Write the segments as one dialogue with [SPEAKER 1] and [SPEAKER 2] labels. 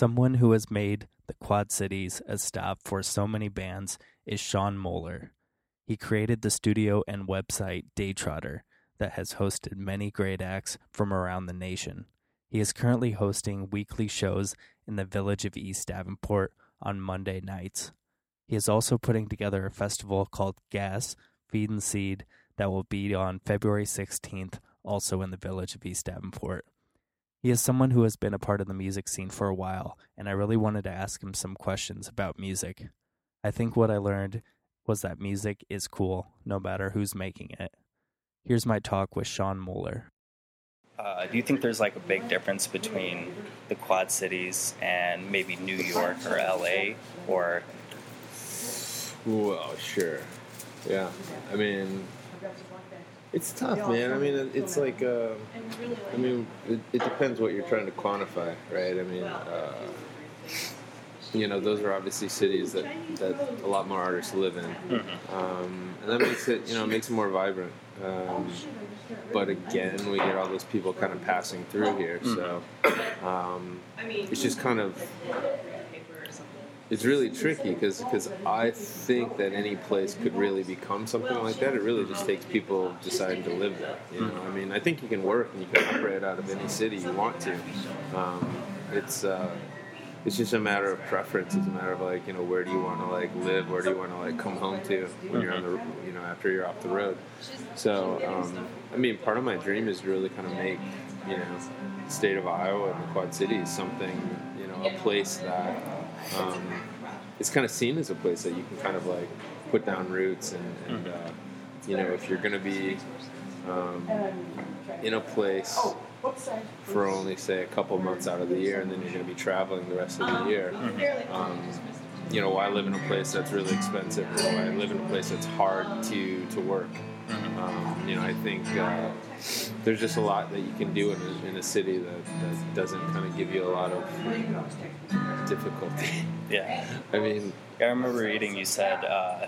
[SPEAKER 1] Someone who has made the Quad Cities a stop for so many bands is Sean Moeller. He created the studio and website Daytrotter that has hosted many great acts from around the nation. He is currently hosting weekly shows in the village of East Davenport on Monday nights. He is also putting together a festival called Gas, Feed and Seed that will be on February 16th, also in the village of East Davenport. He is someone who has been a part of the music scene for a while, and I really wanted to ask him some questions about music. I think what I learned was that music is cool, no matter who's making it. Here's my talk with Sean Moeller. Uh, do you think there's like a big difference between the Quad Cities and maybe New York or LA or?
[SPEAKER 2] Well, sure. Yeah. I mean, it's tough, man. I mean, it's like, uh, I mean, it, it, depends what you're trying to quantify, right? I mean, uh, you know, those are obviously cities that, that a lot more artists live in, mm-hmm. um, and that makes it, you know, makes it more vibrant. Um, but again, we get all those people kind of passing through here, so mm-hmm. um, it's just kind of it's really tricky because because I think that any place could really become something like that. It really just takes people deciding to live there. You know, I mean, I think you can work and you can operate out of any city you want to. Um, it's uh, it's just a matter of preference. It's a matter of like you know where do you want to like live, where do you want to like come home to when you're on the you know after you're off the road. So um, I mean, part of my dream is to really kind of make you know state of Iowa and the Quad Cities is something you know a place that um, it's kind of seen as a place that you can kind of like put down roots and, and mm-hmm. uh, you know if you're going to be um, in a place for only say a couple months out of the year and then you're going to be traveling the rest of the year mm-hmm. um, you know why live in a place that's really expensive or why live in a place that's hard to to work mm-hmm. um, you know i think uh, there's just a lot that you can do in a, in a city that, that doesn't kind of give you a lot of difficulty.
[SPEAKER 1] Yeah.
[SPEAKER 2] I mean,
[SPEAKER 1] I remember reading you said uh,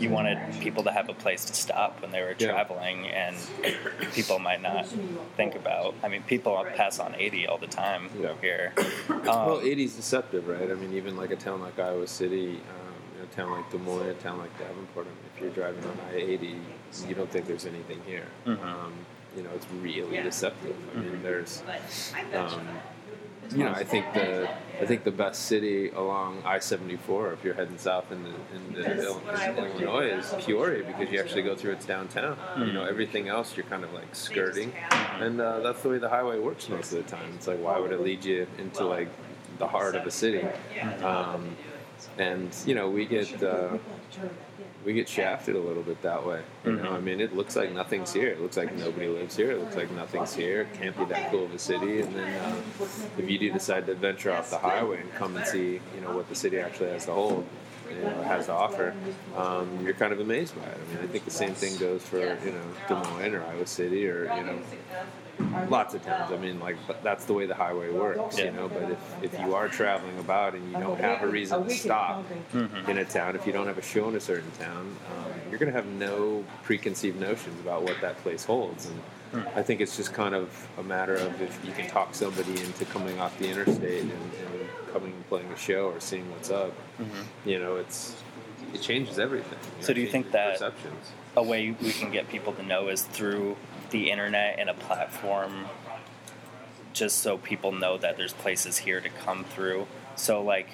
[SPEAKER 1] you wanted people to have a place to stop when they were traveling, yeah. and people might not think about. I mean, people pass on 80 all the time yeah. here.
[SPEAKER 2] Um, well, 80 is deceptive, right? I mean, even like a town like Iowa City. Um, a town like Des Moines, a town like Davenport. I mean, if you're driving on I-80, you don't think there's anything here. Mm-hmm. Um, you know, it's really yeah. deceptive. I mean, mm-hmm. there's, um, you know, I think the I think the best city along I seventy four, if you're heading south into, into Illinois, is Peoria because you actually go through its downtown. Mm-hmm. You know, everything else you're kind of like skirting, and uh, that's the way the highway works most of the time. It's like, why would it lead you into like the heart of a city? Um, and you know, we get. Uh, we get shafted a little bit that way. You know, mm-hmm. I mean, it looks like nothing's here. It looks like nobody lives here. It looks like nothing's here. It can't be that cool of a city. And then uh, if you do decide to venture off the highway and come and see, you know, what the city actually has to hold, you know, has to offer, um, you're kind of amazed by it. I mean, I think the same thing goes for you know Des Moines or Iowa City or you know lots of times. I mean, like that's the way the highway works, yeah. you know. But if, if you are traveling about and you don't have a reason to stop mm-hmm. in a town, if you don't have a show in a certain town, um, you're going to have no preconceived notions about what that place holds. And mm. I think it's just kind of a matter of if you can talk somebody into coming off the interstate and, and coming and playing a show or seeing what's up. Mm-hmm. You know, it's it changes everything.
[SPEAKER 1] so know, do you think that a way we can get people to know is through the internet and a platform just so people know that there's places here to come through. So like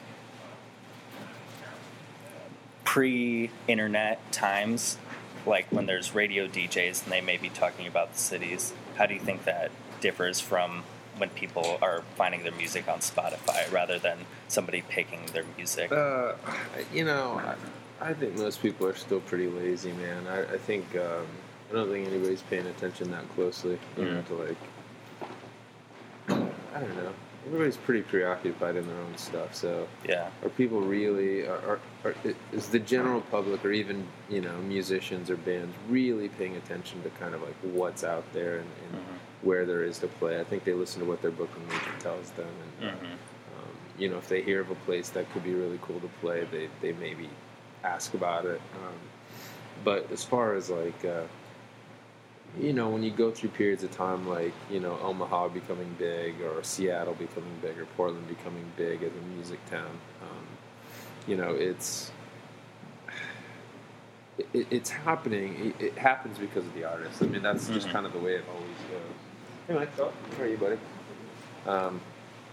[SPEAKER 1] pre-internet times, like when there's radio DJs and they may be talking about the cities, how do you think that differs from when people are finding their music on Spotify rather than somebody picking their music?
[SPEAKER 2] Uh, you know, I, I, think most people are still pretty lazy, man. I, I think um, I don't think anybody's paying attention that closely. You know, to like, I don't know. Everybody's pretty preoccupied in their own stuff. So,
[SPEAKER 1] yeah,
[SPEAKER 2] are people really are, are, are is the general public or even you know musicians or bands really paying attention to kind of like what's out there and, and mm-hmm. Where there is to play? I think they listen to what their booking agent tells them, and mm-hmm. um, you know if they hear of a place that could be really cool to play, they they maybe ask about it. Um, but as far as like uh, you know, when you go through periods of time like, you know, Omaha becoming big or Seattle becoming big or Portland becoming big as a music town, um, you know, it's it, it's happening. It, it, happens because of the artists. I mean, that's mm-hmm. just kind of the way it always goes. Hey, Mike. Oh, how are you, buddy? Um,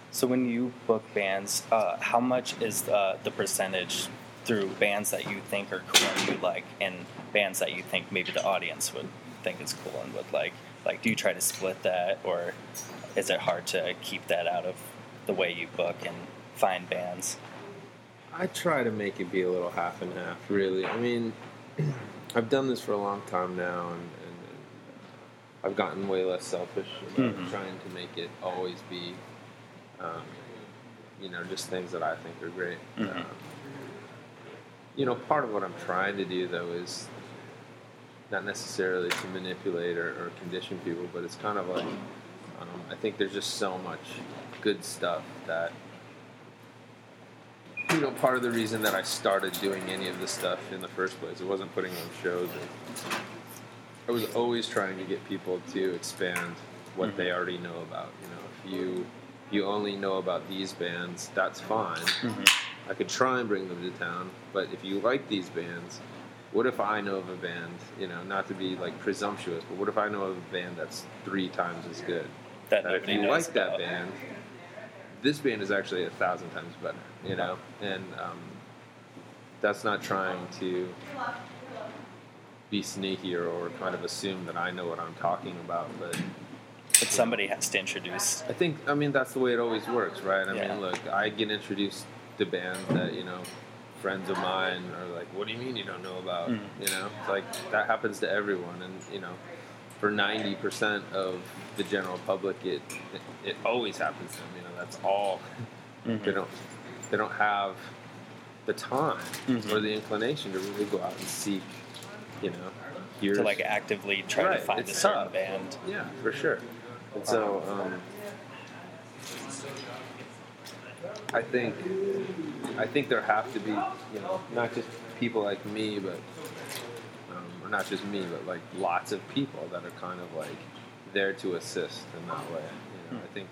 [SPEAKER 1] so when you book bands, uh, how much is uh, the percentage through bands that you think are cool and you like, and bands that you think maybe the audience would think is cool and would like? Like, do you try to split that, or is it hard to keep that out of the way you book and find bands?
[SPEAKER 2] I try to make it be a little half and half, really. I mean, I've done this for a long time now, and I've gotten way less selfish about mm-hmm. trying to make it always be, um, you know, just things that I think are great. Mm-hmm. Um, you know, part of what I'm trying to do though is not necessarily to manipulate or, or condition people, but it's kind of like um, I think there's just so much good stuff that you know, part of the reason that I started doing any of this stuff in the first place, it wasn't putting on shows. I was always trying to get people to expand what mm-hmm. they already know about. You know, if you if you only know about these bands, that's fine. Mm-hmm. I could try and bring them to town, but if you like these bands, what if I know of a band? You know, not to be like presumptuous, but what if I know of a band that's three times as good?
[SPEAKER 1] That, that if
[SPEAKER 2] you like that band, this band is actually a thousand times better, you know, and um, that's not trying to be sneaky or, or, kind of assume that I know what I'm talking about, but.
[SPEAKER 1] But somebody has to introduce.
[SPEAKER 2] I think, I mean, that's the way it always works, right? I yeah. mean, look, I get introduced to bands that, you know, friends of mine are like, what do you mean you don't know about? Mm. You know, it's like that happens to everyone. And, you know, for 90% of the general public, it, it, it always happens to them. You know, that's all. Mm-hmm. They don't they don't have the time mm-hmm. or the inclination to really go out and seek, you know,
[SPEAKER 1] here's, to like actively try right, to find a certain tough. band.
[SPEAKER 2] Yeah, for sure. And so, um, I think I think there have to be, you know, not just people like me, but um, or not just me, but like lots of people that are kind of like there to assist in that way. You know, I think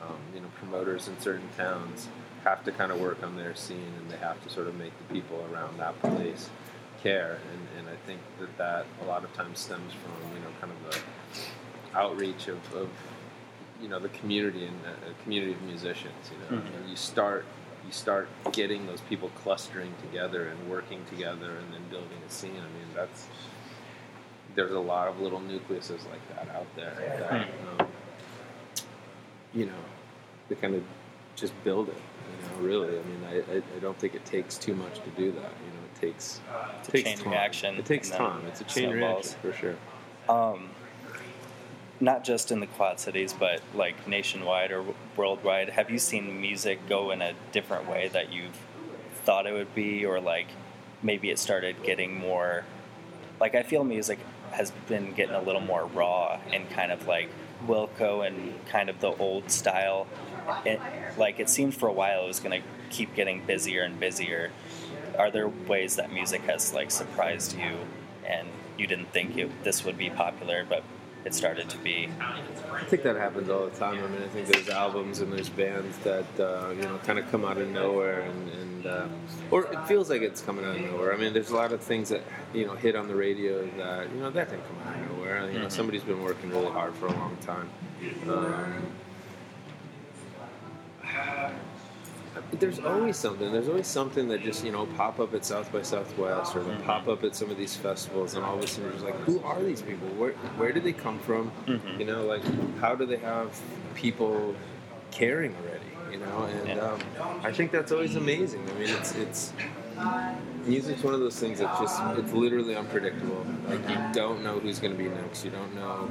[SPEAKER 2] um, you know promoters in certain towns have to kind of work on their scene, and they have to sort of make the people around that place care. And, and I think that that a lot of times stems from you know kind of the outreach of, of you know the community and a community of musicians. You know, mm-hmm. you start you start getting those people clustering together and working together, and then building a scene. I mean, that's there's a lot of little nucleuses like that out there that hmm. um, you know they kind of just build it. You know, really. I mean, I, I, I, don't think it takes too much to do that. You know, it takes
[SPEAKER 1] it's it takes time. reaction.
[SPEAKER 2] It takes time. It's a chain snowballs. reaction for sure.
[SPEAKER 1] Um, not just in the Quad Cities, but like nationwide or worldwide. Have you seen music go in a different way that you've thought it would be, or like maybe it started getting more? Like I feel music has been getting a little more raw and kind of like Wilco and kind of the old style. It, like it seemed for a while it was going to keep getting busier and busier. Are there ways that music has like surprised you and you didn't think it, this would be popular, but it started to be.
[SPEAKER 2] I think that happens all the time. I mean, I think there's albums and there's bands that uh, you know kind of come out of nowhere, and, and uh, or it feels like it's coming out of nowhere. I mean, there's a lot of things that you know hit on the radio that you know that didn't come out of nowhere. You know, mm-hmm. somebody's been working really hard for a long time. Um, there's always something. There's always something that just you know pop up at South by Southwest or mm-hmm. pop up at some of these festivals, and all of a sudden you're just like, who are these people? Where where do they come from? Mm-hmm. You know, like how do they have people caring already? You know, and yeah. um, I think that's always amazing. I mean, it's it's music's one of those things that just it's literally unpredictable. Like you don't know who's going to be next. You don't know.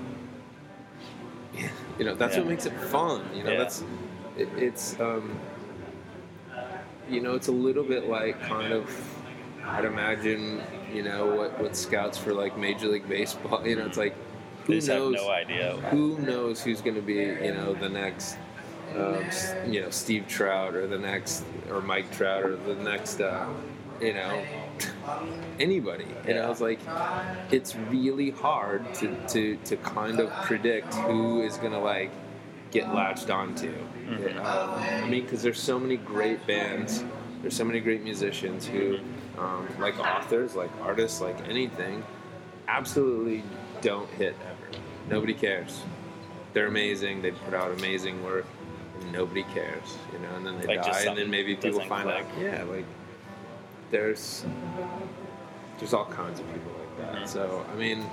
[SPEAKER 2] You know, that's yeah. what makes it fun. You know, yeah. that's it, it's. Um, you know, it's a little bit like kind of, I'd imagine, you know, what, what scouts for like Major League Baseball, you know, it's like,
[SPEAKER 1] who knows? no idea.
[SPEAKER 2] Who knows who's going to be, you know, the next, um, you know, Steve Trout or the next, or Mike Trout or the next, uh, you know, anybody. You I was like it's really hard to, to, to kind of predict who is gonna like get latched onto. Mm-hmm. Uh, I mean, because there's so many great bands, there's so many great musicians who, um, like authors, like artists, like anything, absolutely don't hit ever. Nobody cares. They're amazing. They put out amazing work. And nobody cares, you know. And then they like die, and then maybe people find click. out, yeah, like there's there's all kinds of people like that. Mm-hmm. So I mean,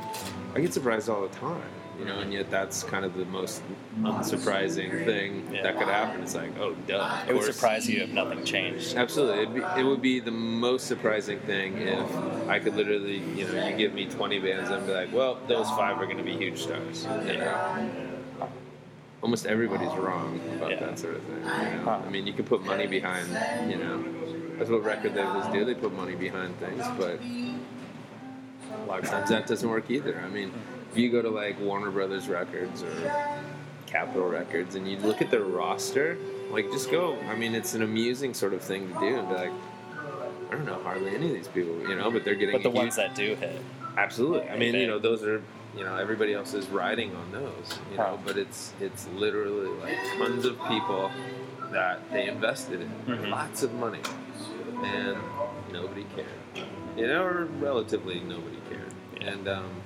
[SPEAKER 2] I get surprised all the time you know, and yet that's kind of the most unsurprising thing yeah. that could happen. It's like, oh, duh.
[SPEAKER 1] It would surprise you if nothing changed.
[SPEAKER 2] Absolutely, be, it would be the most surprising thing if I could literally, you know, you give me 20 bands and be like, well, those five are going to be huge stars. You know? Almost everybody's wrong about yeah. that sort of thing. You know? huh. I mean, you can put money behind, you know, that's what record labels do. They put money behind things, but a lot of times that doesn't work either. I mean if you go to like Warner Brothers Records or Capitol Records and you look at their roster, like just go. I mean, it's an amusing sort of thing to do and be like, I don't know hardly any of these people, you know, but they're getting.
[SPEAKER 1] But the ones that do hit,
[SPEAKER 2] absolutely. I mean, you know, those are you know everybody else is riding on those, you know, but it's it's literally like tons of people that they invested in mm-hmm. lots of money, and nobody cared, you know, or relatively nobody cared, yeah. and. um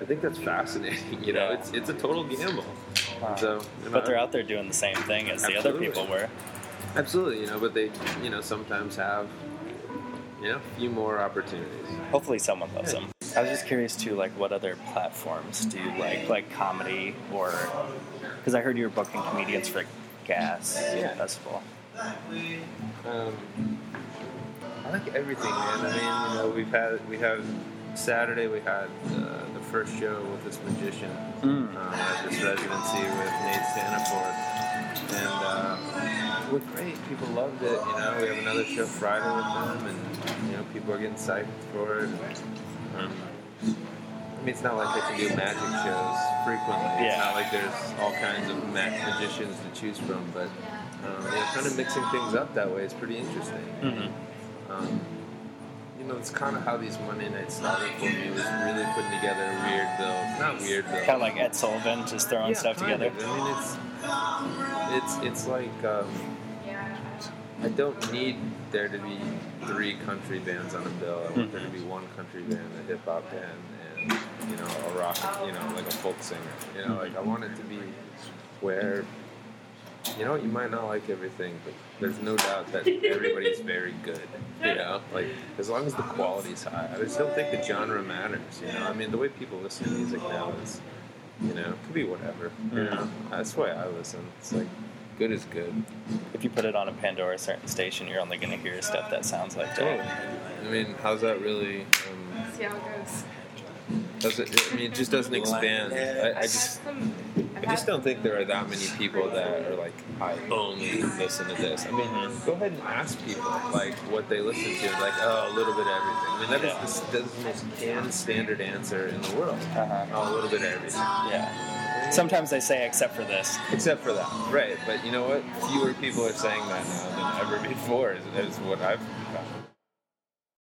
[SPEAKER 2] I think that's fascinating. You know, yeah. it's it's a total gamble. Wow. So,
[SPEAKER 1] you know, but they're out there doing the same thing as absolutely. the other people were.
[SPEAKER 2] Absolutely, you know, but they, you know, sometimes have, you know, a few more opportunities.
[SPEAKER 1] Hopefully, someone loves yeah. them. I was just curious too, like what other platforms do you like, like comedy or because I heard you were booking comedians for Gas yeah. Festival. Um,
[SPEAKER 2] I like everything, man. I mean, you know, we've had we have Saturday we had uh, the first show with this magician mm. uh, at this residency with Nate Sanaport, and uh, it was great. People loved it. You know, we have another show Friday with them, and you know, people are getting psyched for it. Um, I mean, it's not like they can do magic shows frequently. Yeah. It's not like there's all kinds of ma- magicians to choose from, but um, yeah, kind of mixing things up that way is pretty interesting. Mm-hmm. Um, you know, it's kind of how these Monday nights started for me. Was really putting together a weird bills, not weird bills.
[SPEAKER 1] Kind of like Ed Sullivan, just throwing yeah, stuff together.
[SPEAKER 2] Of. I mean, it's it's it's like um, I don't need there to be three country bands on a bill. I want mm-hmm. there to be one country band, a hip hop band, and you know a rock, you know, like a folk singer. You know, like I want it to be where you know, you might not like everything, but there's no doubt that everybody's very good. You know, like as long as the quality's high, I just don't think the genre matters. You know, I mean, the way people listen to music now is, you know, it could be whatever. You know, that's why I listen. It's like good is good.
[SPEAKER 1] If you put it on a Pandora certain station, you're only going to hear stuff that sounds like that.
[SPEAKER 2] I mean, how's that really? Um, See how it goes. Does it? I mean, it just doesn't expand. I, I just. I just don't think there are that many people that are like, I only listen to this. I mean, go ahead and ask people like what they listen to. Like, oh, a little bit of everything. I mean, that yeah. is the, the most canned standard answer in the world. Uh-huh. Oh, a little bit of everything.
[SPEAKER 1] Yeah. Sometimes they say, except for this.
[SPEAKER 2] Except for that, right? But you know what? Fewer people are saying that now than ever before. Is, is what I've.